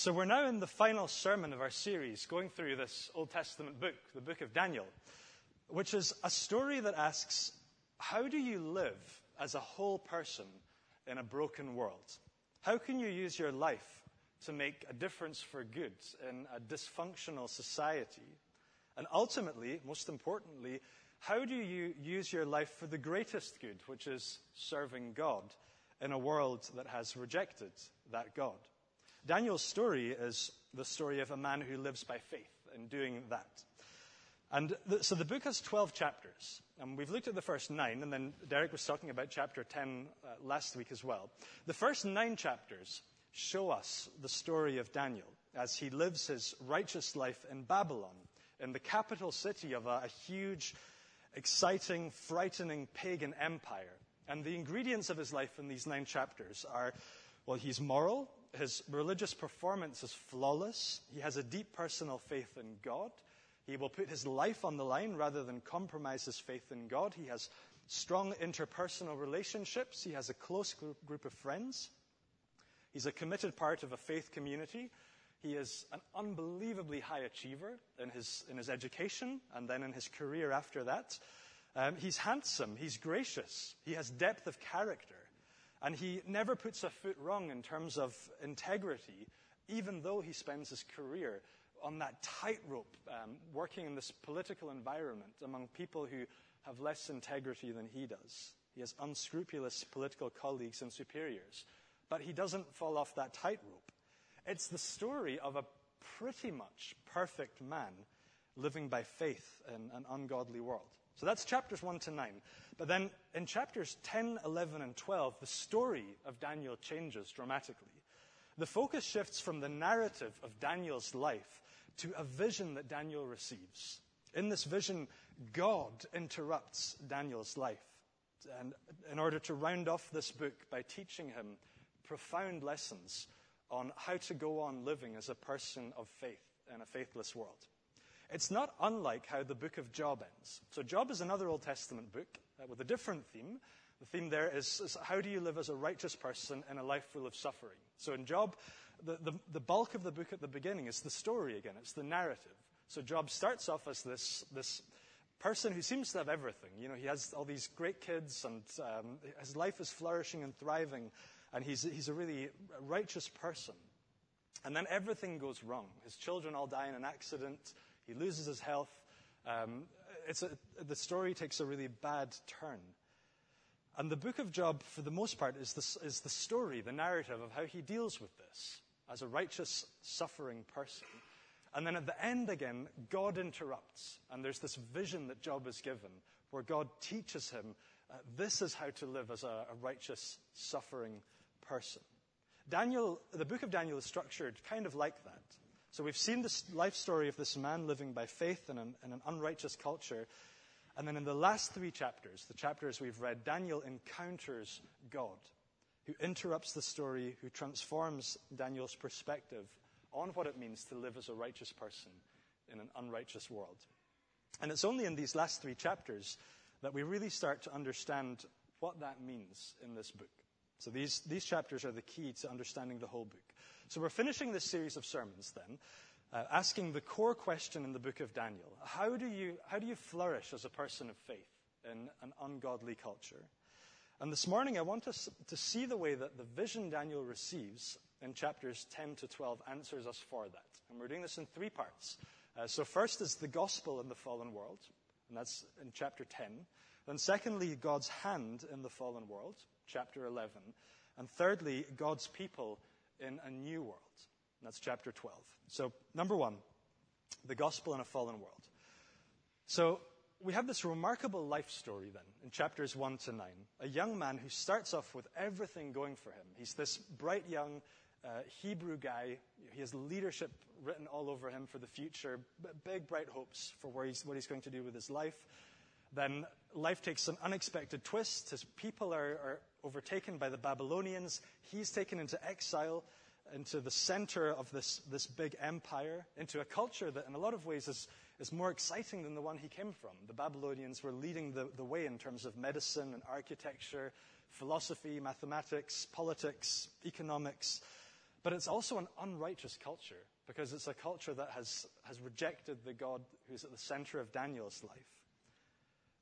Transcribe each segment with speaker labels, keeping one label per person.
Speaker 1: So we're now in the final sermon of our series, going through this Old Testament book, the book of Daniel, which is a story that asks, how do you live as a whole person in a broken world? How can you use your life to make a difference for good in a dysfunctional society? And ultimately, most importantly, how do you use your life for the greatest good, which is serving God in a world that has rejected that God? Daniel's story is the story of a man who lives by faith in doing that. And the, so the book has 12 chapters. And we've looked at the first nine, and then Derek was talking about chapter 10 uh, last week as well. The first nine chapters show us the story of Daniel as he lives his righteous life in Babylon, in the capital city of a, a huge, exciting, frightening pagan empire. And the ingredients of his life in these nine chapters are well, he's moral, his religious performance is flawless. He has a deep personal faith in God. He will put his life on the line rather than compromise his faith in God. He has strong interpersonal relationships. He has a close group of friends. He's a committed part of a faith community. He is an unbelievably high achiever in his, in his education and then in his career after that. Um, he's handsome. He's gracious. He has depth of character. And he never puts a foot wrong in terms of integrity, even though he spends his career on that tightrope, um, working in this political environment among people who have less integrity than he does. He has unscrupulous political colleagues and superiors. But he doesn't fall off that tightrope. It's the story of a pretty much perfect man living by faith in an ungodly world. So that's chapters 1 to 9. But then in chapters 10, 11, and 12, the story of Daniel changes dramatically. The focus shifts from the narrative of Daniel's life to a vision that Daniel receives. In this vision, God interrupts Daniel's life and in order to round off this book by teaching him profound lessons on how to go on living as a person of faith in a faithless world. It's not unlike how the book of Job ends. So, Job is another Old Testament book uh, with a different theme. The theme there is, is, how do you live as a righteous person in a life full of suffering? So, in Job, the, the, the bulk of the book at the beginning is the story again, it's the narrative. So, Job starts off as this, this person who seems to have everything. You know, he has all these great kids, and um, his life is flourishing and thriving, and he's, he's a really righteous person. And then everything goes wrong. His children all die in an accident. He loses his health. Um, a, the story takes a really bad turn. And the book of Job, for the most part, is the, is the story, the narrative of how he deals with this as a righteous, suffering person. And then at the end again, God interrupts. And there's this vision that Job is given where God teaches him uh, this is how to live as a, a righteous, suffering person. Daniel, the book of Daniel is structured kind of like that. So we've seen this life story of this man living by faith in an, in an unrighteous culture. And then in the last three chapters, the chapters we've read, Daniel encounters God, who interrupts the story, who transforms Daniel's perspective on what it means to live as a righteous person in an unrighteous world. And it's only in these last three chapters that we really start to understand what that means in this book. So these, these chapters are the key to understanding the whole book. So we're finishing this series of sermons then, uh, asking the core question in the book of Daniel. How do, you, how do you flourish as a person of faith in an ungodly culture? And this morning I want us to see the way that the vision Daniel receives in chapters 10 to 12 answers us for that. And we're doing this in three parts. Uh, so first is the gospel in the fallen world, and that's in chapter 10. Then secondly, God's hand in the fallen world, chapter 11. And thirdly, God's people in a new world. That's chapter 12. So, number one, the gospel in a fallen world. So, we have this remarkable life story then in chapters 1 to 9. A young man who starts off with everything going for him. He's this bright young uh, Hebrew guy. He has leadership written all over him for the future, big, bright hopes for where he's, what he's going to do with his life. Then life takes an unexpected twist. His people are, are overtaken by the Babylonians. He's taken into exile, into the center of this, this big empire, into a culture that, in a lot of ways, is, is more exciting than the one he came from. The Babylonians were leading the, the way in terms of medicine and architecture, philosophy, mathematics, politics, economics. But it's also an unrighteous culture because it's a culture that has, has rejected the God who's at the center of Daniel's life.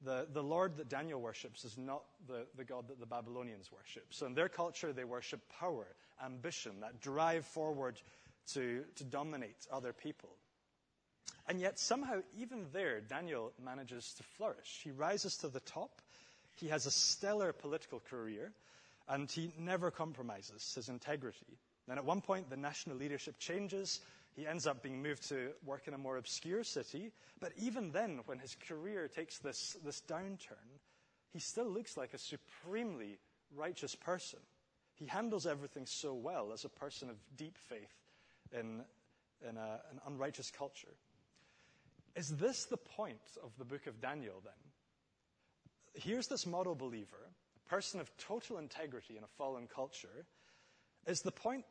Speaker 1: The, the Lord that Daniel worships is not the, the God that the Babylonians worship. So in their culture, they worship power, ambition, that drive forward to, to dominate other people. And yet, somehow, even there, Daniel manages to flourish. He rises to the top. He has a stellar political career, and he never compromises his integrity. Then, at one point, the national leadership changes. He ends up being moved to work in a more obscure city. But even then, when his career takes this, this downturn, he still looks like a supremely righteous person. He handles everything so well as a person of deep faith in, in a, an unrighteous culture. Is this the point of the book of Daniel then? Here's this model believer, a person of total integrity in a fallen culture. Is the point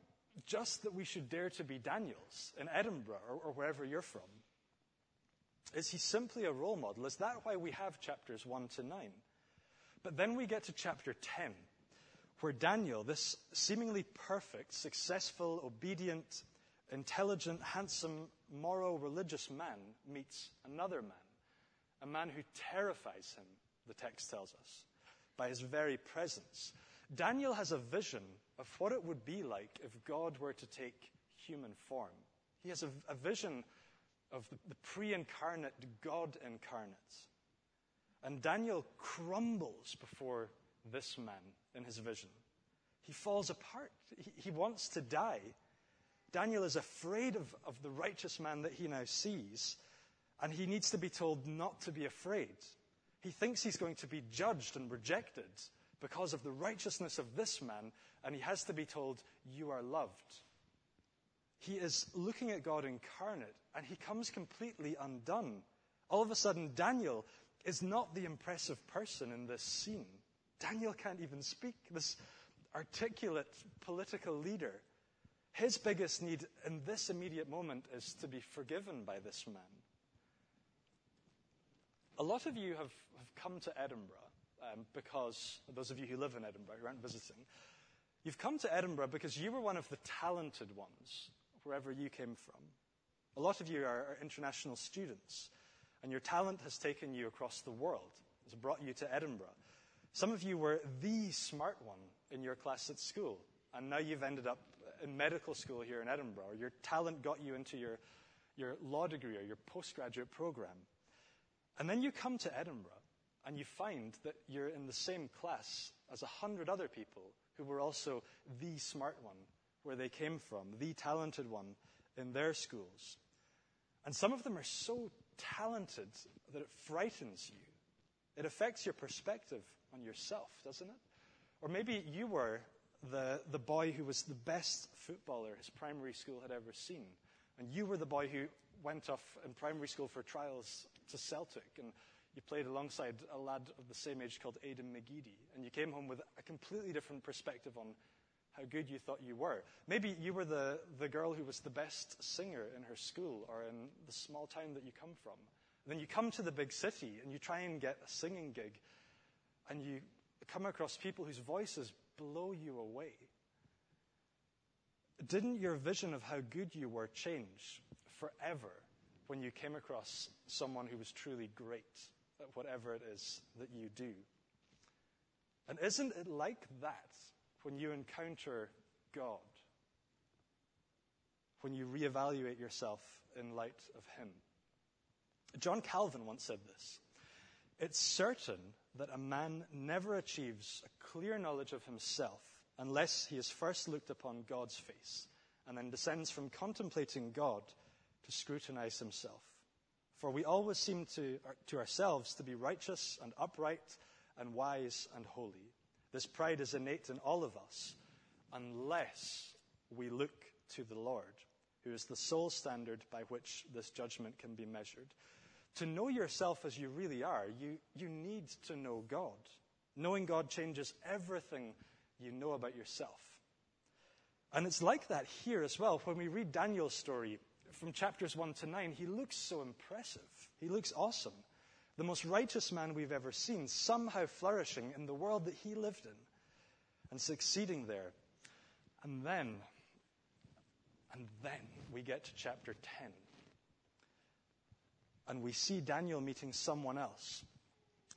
Speaker 1: just that we should dare to be Daniels in Edinburgh or, or wherever you're from? Is he simply a role model? Is that why we have chapters 1 to 9? But then we get to chapter 10, where Daniel, this seemingly perfect, successful, obedient, intelligent, handsome, moral, religious man, meets another man, a man who terrifies him, the text tells us, by his very presence. Daniel has a vision of what it would be like if God were to take human form. He has a, a vision of the, the pre incarnate God incarnate. And Daniel crumbles before this man in his vision. He falls apart. He, he wants to die. Daniel is afraid of, of the righteous man that he now sees, and he needs to be told not to be afraid. He thinks he's going to be judged and rejected because of the righteousness of this man, and he has to be told, You are loved. He is looking at God incarnate, and he comes completely undone. All of a sudden, Daniel is not the impressive person in this scene. Daniel can't even speak, this articulate political leader. His biggest need in this immediate moment is to be forgiven by this man. A lot of you have, have come to Edinburgh um, because, those of you who live in Edinburgh, who aren't visiting, you've come to Edinburgh because you were one of the talented ones wherever you came from. A lot of you are, international students, and your talent has taken you across the world. It's brought you to Edinburgh. Some of you were the smart one in your class at school, and now you've ended up in medical school here in Edinburgh. or Your talent got you into your, your law degree or your postgraduate program. And then you come to Edinburgh, and you find that you're in the same class as a hundred other people who were also the smart one where they came from, the talented one in their schools. And some of them are so talented that it frightens you. It affects your perspective on yourself, doesn't it? Or maybe you were the, the boy who was the best footballer his primary school had ever seen. And you were the boy who went off in primary school for trials to Celtic. And you played alongside a lad of the same age called Aiden McGeady, and you came home with a completely different perspective on how good you thought you were. Maybe you were the, the girl who was the best singer in her school or in the small town that you come from. And then you come to the big city and you try and get a singing gig, and you come across people whose voices blow you away. Didn't your vision of how good you were change forever when you came across someone who was truly great? At whatever it is that you do. And isn't it like that when you encounter God? When you reevaluate yourself in light of Him? John Calvin once said this It's certain that a man never achieves a clear knowledge of himself unless he has first looked upon God's face and then descends from contemplating God to scrutinize himself. For we always seem to, to ourselves to be righteous and upright and wise and holy. This pride is innate in all of us unless we look to the Lord, who is the sole standard by which this judgment can be measured. To know yourself as you really are, you, you need to know God. Knowing God changes everything you know about yourself. And it's like that here as well. When we read Daniel's story, from chapters 1 to 9, he looks so impressive. He looks awesome. The most righteous man we've ever seen, somehow flourishing in the world that he lived in and succeeding there. And then And then we get to chapter 10. And we see Daniel meeting someone else,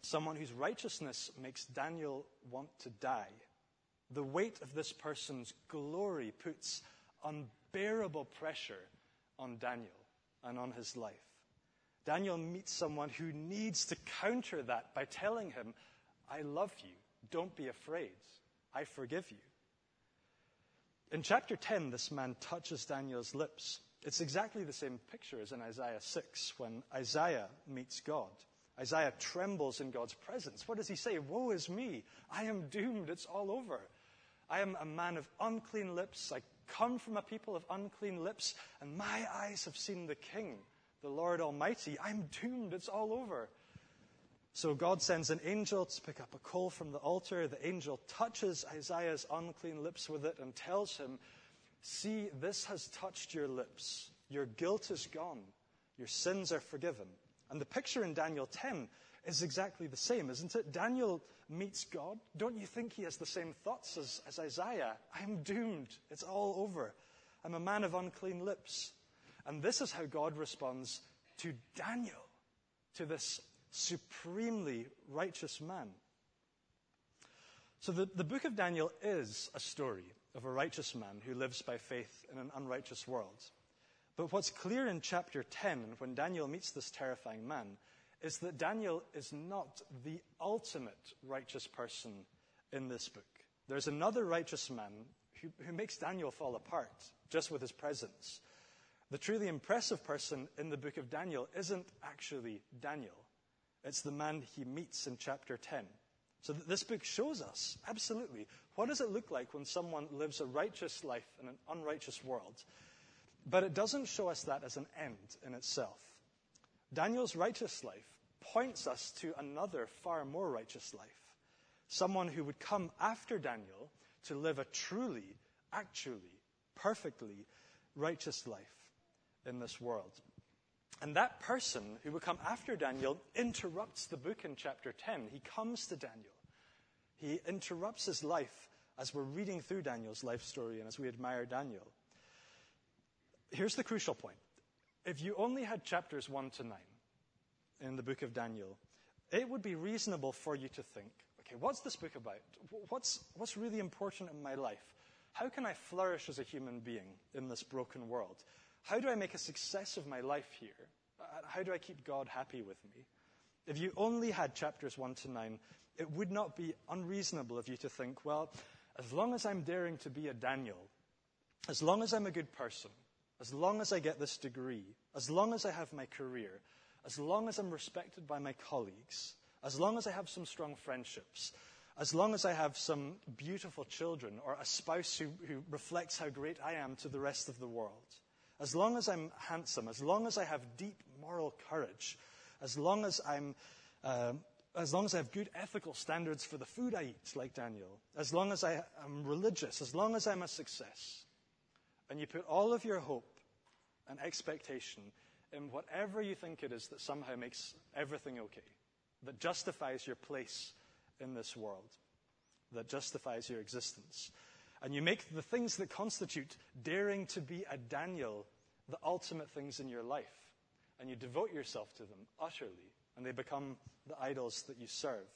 Speaker 1: someone whose righteousness makes Daniel want to die. The weight of this person's glory puts unbearable pressure on Daniel and on his life. Daniel meets someone who needs to counter that by telling him, I love you. Don't be afraid. I forgive you. In chapter 10, this man touches Daniel's lips. It's exactly the same picture as in Isaiah 6 when Isaiah meets God. Isaiah trembles in God's presence. What does he say? Woe is me. I am doomed. It's all over. I am a man of unclean lips. I come from a people of unclean lips, and my eyes have seen the King, the Lord Almighty. I'm doomed. It's all over. So God sends an angel to pick up a coal from the altar. The angel touches Isaiah's unclean lips with it and tells him, See, this has touched your lips. Your guilt is gone. Your sins are forgiven. And the picture in Daniel 10 is exactly the same, isn't it? Daniel meets God. Don't you think he has the same thoughts as, as Isaiah? I'm doomed. It's all over. I'm a man of unclean lips. And this is how God responds to Daniel, to this supremely righteous man. So the, the book of Daniel is a story of a righteous man who lives by faith in an unrighteous world. But what's clear in chapter 10, when Daniel meets this terrifying man, is that Daniel is not the ultimate righteous person in this book. There's another righteous man who, who makes Daniel fall apart just with his presence. The truly impressive person in the book of Daniel isn't actually Daniel. It's the man he meets in chapter 10. So this book shows us, absolutely, what does it look like when someone lives a righteous life in an unrighteous world? But it doesn't show us that as an end in itself. Daniel's righteous life points us to another far more righteous life. Someone who would come after Daniel to live a truly, actually, perfectly righteous life in this world. And that person who would come after Daniel interrupts the book in chapter 10. He comes to Daniel. He interrupts his life as we're reading through Daniel's life story and as we admire Daniel. Here's the crucial point. If you only had chapters 1 to 9 in the book of Daniel, it would be reasonable for you to think, okay, what's this book about? What's, what's really important in my life? How can I flourish as a human being in this broken world? How do I make a success of my life here? Uh, how do I keep God happy with me? If you only had chapters 1 to 9, it would not be unreasonable of you to think, well, as long as I'm daring to be a Daniel, as long as I'm a good person, as long as I get this degree, as long as I have my career, as long as I'm respected by my colleagues, as long as I have some strong friendships, as long as I have some beautiful children or a spouse who, who reflects how great I am to the rest of the world, as long as I'm handsome, as long as I have deep moral courage, as long as I'm, uh, as long as I have good ethical standards for the food I eat, like Daniel, as long as I am religious, as long as I'm a success, and you put all of your hope and expectation in whatever you think it is that somehow makes everything okay, that justifies your place in this world, that justifies your existence, and you make the things that constitute daring to be a Daniel the ultimate things in your life. And you devote yourself to them utterly, and they become the idols that you serve.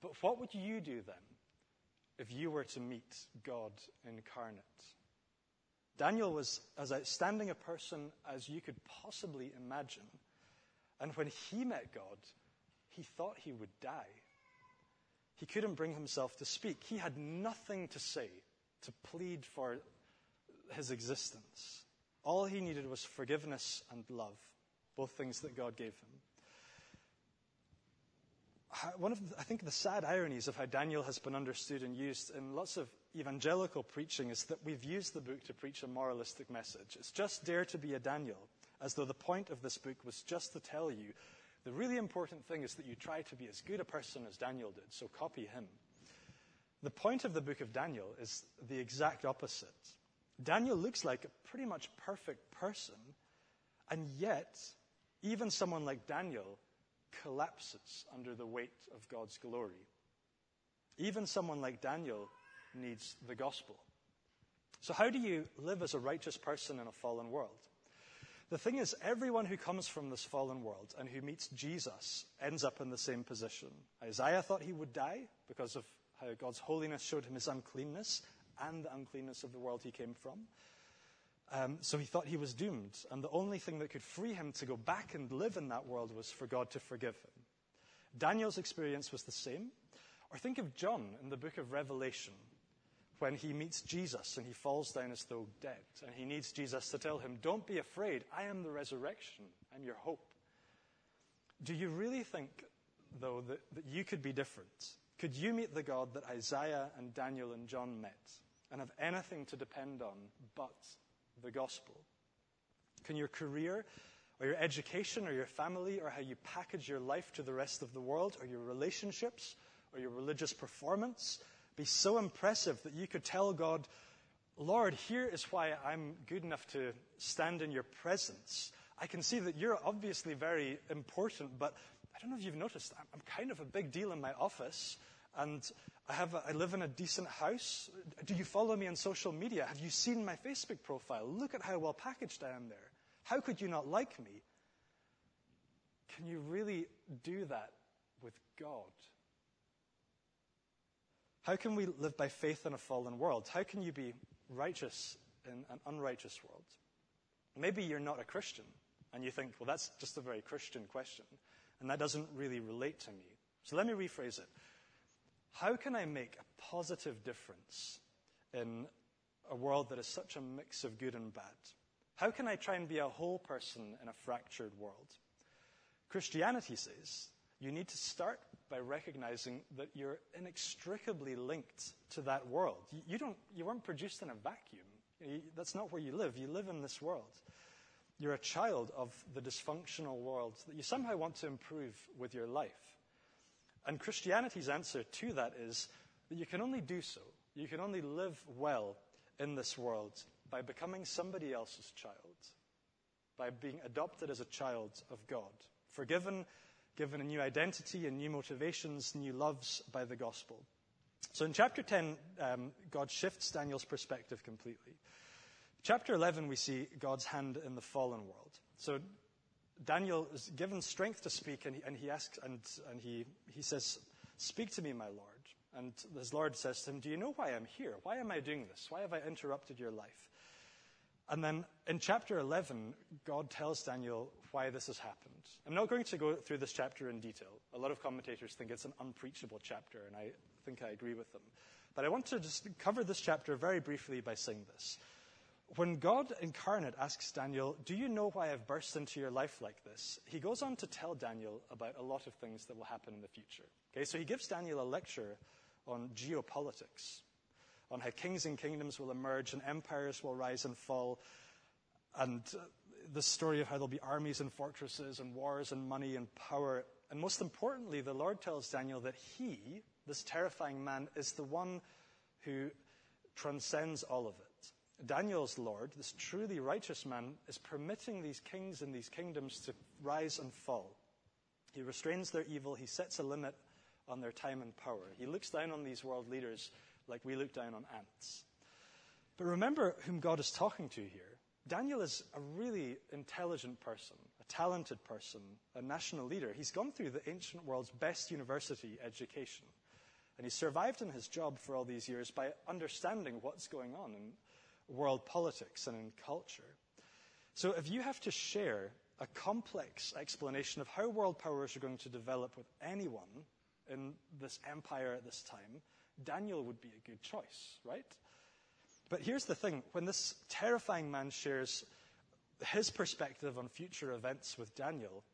Speaker 1: But what would you do then if you were to meet God incarnate? Daniel was as outstanding a person as you could possibly imagine. And when he met God, he thought he would die. He couldn't bring himself to speak. He had nothing to say to plead for his existence. All he needed was forgiveness and love, both things that God gave him. One of, the, I think, the sad ironies of how Daniel has been understood and used in lots of evangelical preaching is that we've used the book to preach a moralistic message. It's just dare to be a Daniel, as though the point of this book was just to tell you the really important thing is that you try to be as good a person as Daniel did, so copy him. The point of the book of Daniel is the exact opposite. Daniel looks like a pretty much perfect person, and yet, even someone like Daniel collapses under the weight of God's glory. Even someone like Daniel needs the gospel. So, how do you live as a righteous person in a fallen world? The thing is, everyone who comes from this fallen world and who meets Jesus ends up in the same position. Isaiah thought he would die because of how God's holiness showed him his uncleanness and the uncleanness of the world he came from. Um, so he thought he was doomed, and the only thing that could free him to go back and live in that world was for God to forgive him. Daniel's experience was the same. Or think of John in the book of Revelation when he meets Jesus and he falls down as though dead. And he needs Jesus to tell him, Don't be afraid. I am the resurrection. I'm your hope. Do you really think, though, that, that you could be different? Could you meet the God that Isaiah and Daniel and John met and have anything to depend on but the gospel? Can your career or your education or your family or how you package your life to the rest of the world or your relationships or your religious performance be so impressive that you could tell God, Lord, here is why I'm good enough to stand in your presence. I can see that you're obviously very important, but I don't know if you've noticed, I'm kind of a big deal in my office, and I, have a, I live in a decent house. Do you follow me on social media? Have you seen my Facebook profile? Look at how well packaged I am there. How could you not like me? Can you really do that with God? How can we live by faith in a fallen world? How can you be righteous in an unrighteous world? Maybe you're not a Christian and you think, well, that's just a very Christian question, and that doesn't really relate to me. So let me rephrase it. How can I make a positive difference in a world that is such a mix of good and bad? How can I try and be a whole person in a fractured world? Christianity says you need to start by recognizing that you're inextricably linked to that world. You, don't, you weren't produced in a vacuum. That's not where you live. You live in this world. You're a child of the dysfunctional world that you somehow want to improve with your life. And Christianity's answer to that is that you can only do so. You can only live well in this world by becoming somebody else's child, by being adopted as a child of God, forgiven given a new identity and new motivations, new loves by the gospel. So in chapter 10, um, God shifts Daniel's perspective completely. Chapter 11, we see God's hand in the fallen world. So Daniel is given strength to speak, and he, and he asks, and, and he, he says, Speak to me, my Lord. And his Lord says to him, Do you know why I'm here? Why am I doing this? Why have I interrupted your life? And then in chapter 11, God tells Daniel why this has happened. I'm not going to go through this chapter in detail. A lot of commentators think it's an unpreachable chapter, and I think I agree with them. But I want to just cover this chapter very briefly by saying this. When God incarnate asks Daniel, Do you know why I've burst into your life like this? He goes on to tell Daniel about a lot of things that will happen in the future. Okay, so he gives Daniel a lecture on geopolitics on how kings and kingdoms will emerge and empires will rise and fall, and uh, the story of how there'll be armies and fortresses and wars and money and power. And most importantly, the Lord tells Daniel that he, this terrifying man, is the one who transcends all of it. Daniel's Lord, this truly righteous man, is permitting these kings and these kingdoms to rise and fall. He restrains their evil, he sets a limit on their time and power. He looks down on these world leaders like we look down on ants. But remember whom God is talking to here. Daniel is a really intelligent person, a talented person, a national leader. He's gone through the ancient world's best university education. And he survived in his job for all these years by understanding what's going on in world politics and in culture. So if you have to share a complex explanation of how world powers are going to develop with anyone in this empire at this time, Daniel would be a good choice, right? But here's the thing when this terrifying man shares his perspective on future events with Daniel,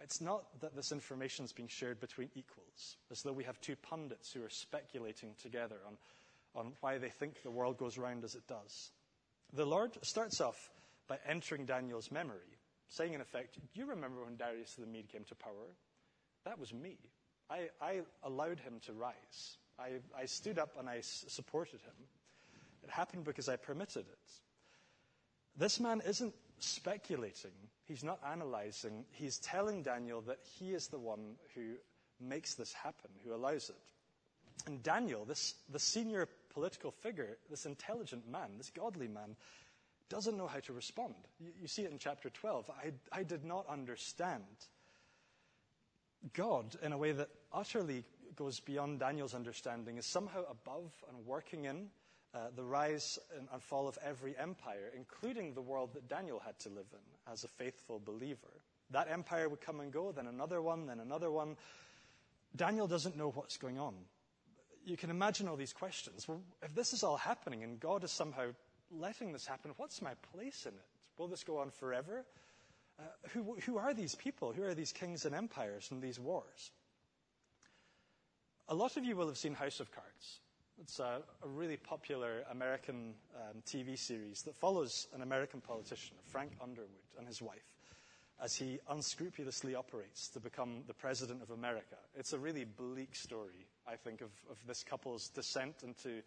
Speaker 1: it's not that this information is being shared between equals, as though we have two pundits who are speculating together on, on why they think the world goes round as it does. The Lord starts off by entering Daniel's memory, saying, in effect, you remember when Darius the Mede came to power? That was me. I, I allowed him to rise. I, I stood up and I s- supported him. It happened because I permitted it. This man isn't speculating, he's not analyzing, he's telling Daniel that he is the one who makes this happen, who allows it. And Daniel, this, the senior political figure, this intelligent man, this godly man, doesn't know how to respond. You, you see it in chapter 12. I, I did not understand God in a way that utterly goes beyond Daniel's understanding, is somehow above and working in uh, the rise and, fall of every empire, including the world that Daniel had to live in as a faithful believer. That empire would come and go, then another one, then another one. Daniel doesn't know what's going on. You can imagine all these questions. Well, if this is all happening and God is somehow letting this happen, what's my place in it? Will this go on forever? Uh, who, who are these people? Who are these kings and empires and these wars? A lot of you will have seen House of Cards. It's a, a really popular American um, TV series that follows an American politician, Frank Underwood, and his wife as he unscrupulously operates to become the president of America. It's a really bleak story, I think, of, of this couple's descent into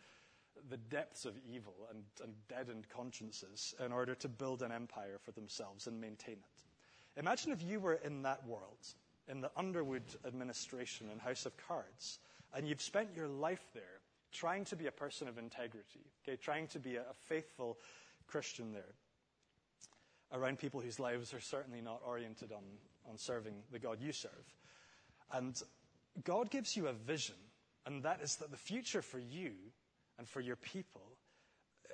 Speaker 1: the depths of evil and, and deadened consciences in order to build an empire for themselves and maintain it. Imagine if you were in that world, in the Underwood administration and House of Cards, and you've spent your life there trying to be a person of integrity, okay, trying to be a, a faithful Christian there, around people whose lives are certainly not oriented on, on serving the God you serve. And God gives you a vision, and that is that the future for you and for your people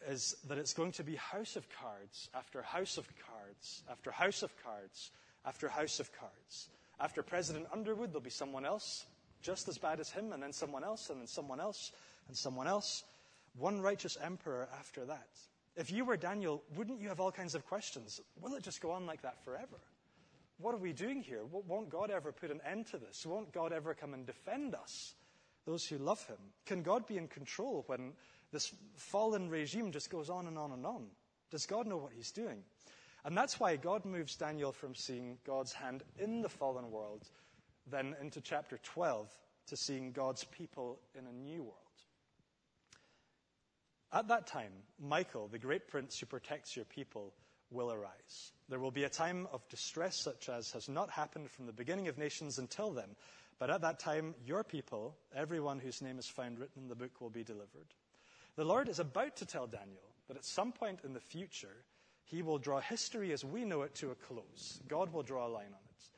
Speaker 1: is that it's going to be house of cards after house of cards after house of cards after house of cards. After President Underwood, there'll be someone else just as bad as him, and then someone else, and then someone else, and someone else. One righteous emperor after that. If you were Daniel, wouldn't you have all kinds of questions? Will it just go on like that forever? What are we doing here? Won't God ever put an end to this? Won't God ever come and defend us? those who love him? Can God be in control when this fallen regime just goes on and on and on? Does God know what he's doing? And that's why God moves Daniel from seeing God's hand in the fallen world then into chapter 12 to seeing God's people in a new world. At that time, Michael, the great prince who protects your people, will arise. There will be a time of distress such as has not happened from the beginning of nations until then, but at that time, your people, everyone whose name is found written in the book, will be delivered. The Lord is about to tell Daniel that at some point in the future, he will draw history as we know it to a close. God will draw a line on it.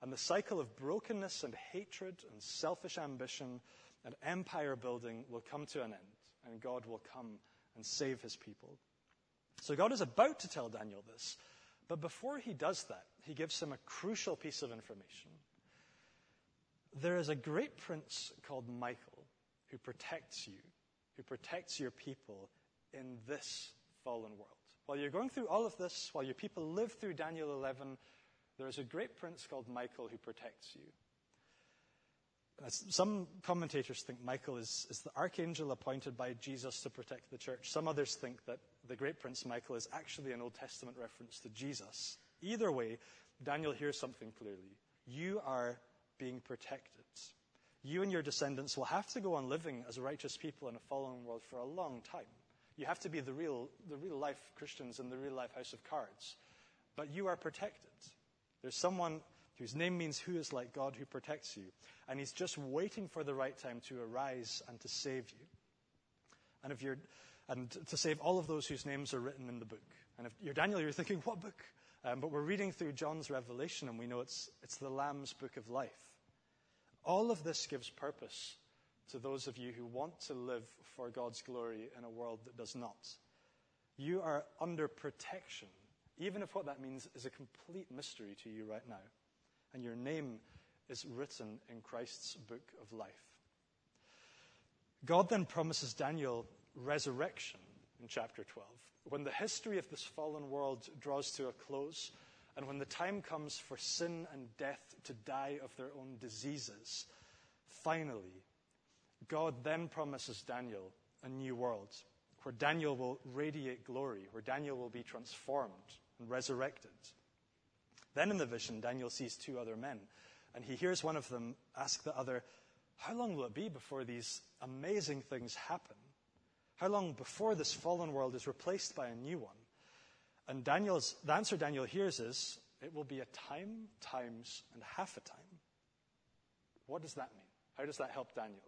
Speaker 1: And the cycle of brokenness and hatred and selfish ambition and empire building will come to an end, and God will come and save his people. So God is about to tell Daniel this, but before he does that, he gives him a crucial piece of information. There is a great prince called Michael who protects you, who protects your people in this fallen world. While you're going through all of this, while your people live through Daniel 11, there is a great prince called Michael who protects you. Some commentators think Michael is, is, the archangel appointed by Jesus to protect the church. Some others think that the great prince Michael is actually an Old Testament reference to Jesus. Either way, Daniel hears something clearly. You are being protected. You and your descendants will have to go on living as righteous people in a fallen world for a long time. You have to be the real, the real life Christians in the real life house of cards. But you are protected. There's someone whose name means who is like God who protects you. And he's just waiting for the right time to arise and to save you. And if you're, and to save all of those whose names are written in the book. And if you're Daniel, you're thinking, what book? Um, but we're reading through John's Revelation and we know it's, it's the Lamb's book of life. All of this gives purpose to those of you who want to live for God's glory in a world that does not. You are under protection, even if what that means is a complete mystery to you right now. And your name is written in Christ's book of life. God then promises Daniel resurrection in chapter 12. When the history of this fallen world draws to a close, and when the time comes for sin and death to die of their own diseases, finally, God then promises Daniel a new world where Daniel will radiate glory, where Daniel will be transformed and resurrected. Then in the vision, Daniel sees two other men, and he hears one of them ask the other, How long will it be before these amazing things happen? How long before this fallen world is replaced by a new one? And Daniel's, the answer Daniel hears is, it will be a time, times, and half a time. What does that mean? How does that help Daniel?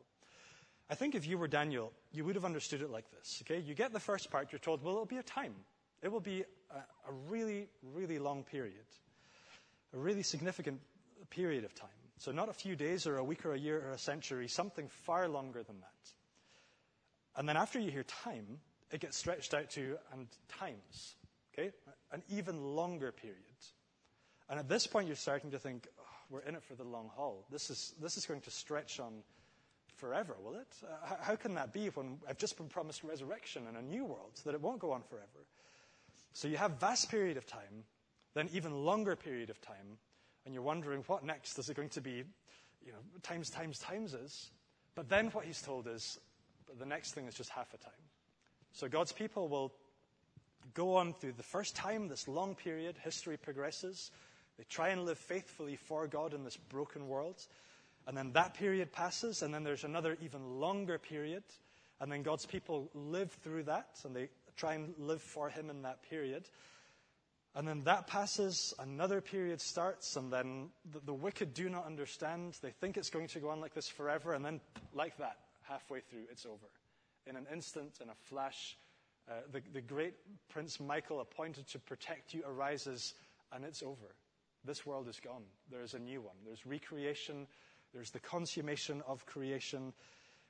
Speaker 1: I think if you were Daniel, you would have understood it like this. Okay? You get the first part, you're told, well, it'll be a time. It will be a, a really, really long period, a really significant period of time. So, not a few days or a week or a year or a century, something far longer than that. And then after you hear time, it gets stretched out to and times, okay? An even longer period. And at this point, you're starting to think, oh, we're in it for the long haul. This is, this is going to stretch on forever, will it? Uh, how can that be when I've just been promised resurrection and a new world, that it won't go on forever? So you have vast period of time, then even longer period of time, and you're wondering what next? Is it going to be, you know, times, times, times is? But then what he's told is, the next thing is just half a time. So God's people will go on through the first time, this long period, history progresses. They try and live faithfully for God in this broken world. And then that period passes, and then there's another even longer period. And then God's people live through that, and they try and live for Him in that period. And then that passes, another period starts, and then the, the, wicked do not understand. They think it's going to go on like this forever, and then, like that, halfway through, it's over. In an instant, in a flash, uh, the, the great Prince Michael appointed to protect you arises, and it's over. This world is gone. There is a new one. There's recreation, there's the consummation of creation.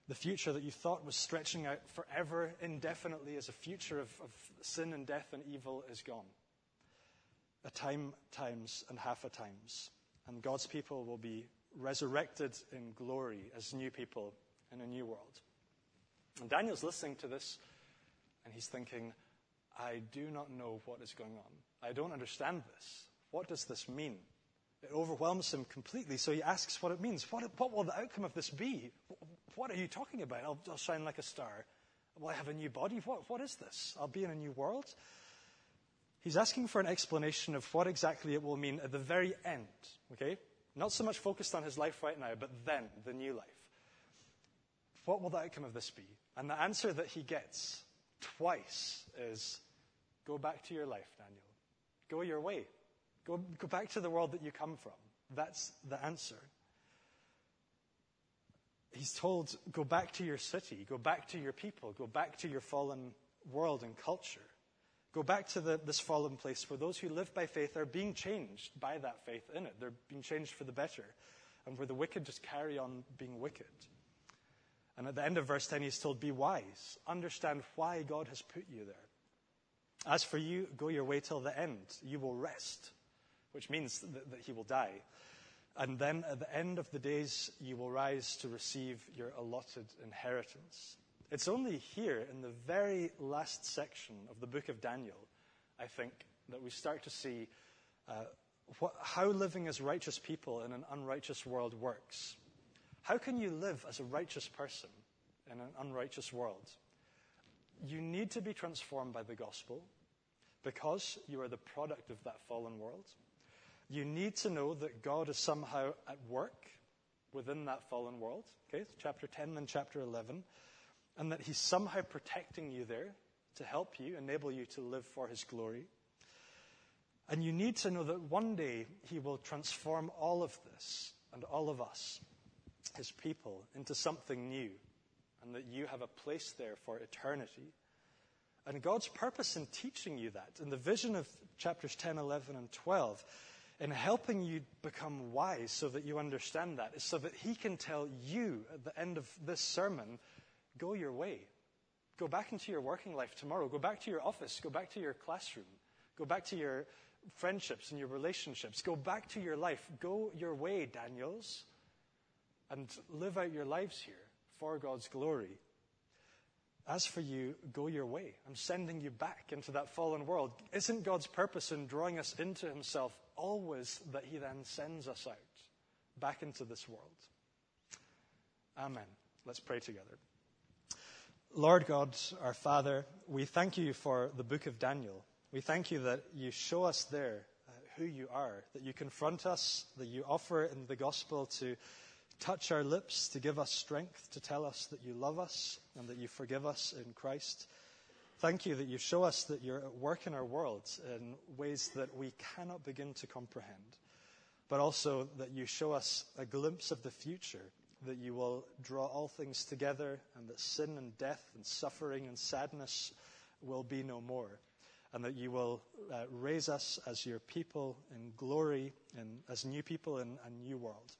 Speaker 1: The future that you thought was stretching out forever, indefinitely, as a future of, of sin and death and evil is gone. A time, times, and half a times. And God's people will be resurrected in glory as new people in a new world. And Daniel's listening to this and he's thinking, I do not know what is going on. I don't understand this. What does this mean? It overwhelms him completely, so he asks what it means. What, what will the outcome of this be? What are you talking about? I'll, I'll shine like a star. Will I have a new body? What, what is this? I'll be in a new world? He's asking for an explanation of what exactly it will mean at the very end, okay? Not so much focused on his life right now, but then, the new life. What will the outcome of this be? And the answer that he gets twice is go back to your life, Daniel. Go your way. Go, go back to the world that you come from. That's the answer. He's told, go back to your city, go back to your people, go back to your fallen world and culture. Go back to the, this fallen place where those who live by faith are being changed by that faith in it. They're being changed for the better. And where the wicked just carry on being wicked. And at the end of verse 10, he's told, Be wise. Understand why God has put you there. As for you, go your way till the end. You will rest, which means that, that he will die. And then at the end of the days, you will rise to receive your allotted inheritance. It's only here in the very last section of the book of Daniel, I think, that we start to see uh, what, how living as righteous people in an unrighteous world works. How can you live as a righteous person in an unrighteous world? You need to be transformed by the gospel because you are the product of that fallen world. You need to know that God is somehow at work within that fallen world. Okay, chapter 10 and chapter 11. And that He's somehow protecting you there to help you, enable you to live for His glory. And you need to know that one day He will transform all of this and all of us his people into something new, and that you have a place there for eternity. And God's purpose in teaching you that, in the vision of chapters 10, 11, and 12, in helping you become wise so that you understand that, is so that He can tell you at the end of this sermon go your way. Go back into your working life tomorrow. Go back to your office. Go back to your classroom. Go back to your friendships and your relationships. Go back to your life. Go your way, Daniels and live out your lives here for God's glory. As for you, go your way. I'm sending you back into that fallen world. Isn't God's purpose in drawing us into Himself always that He then sends us out back into this world? Amen. Let's pray together. Lord God, our Father, we thank you for the book of Daniel. We thank you that you show us there uh, who you are, that you confront us, that you offer in the gospel to touch our lips to give us strength to tell us that you love us and that you forgive us in Christ. Thank you that you show us that you're at work in our world in ways that we cannot begin to comprehend, but also that you show us a glimpse of the future that you will draw all things together and that sin and death and suffering and sadness will be no more. And that you will uh, raise us as your people in glory as new people in a new world.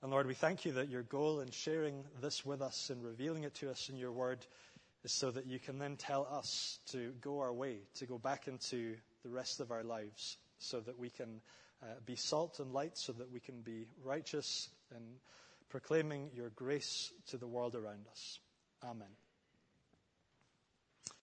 Speaker 1: And Lord, we thank you that your goal in sharing this with us and revealing it to us in your word is so that you can then tell us to go our way, to go back into the rest of our lives, so that we can uh, be salt and light, so that we can be righteous in proclaiming your grace to the world around us. Amen.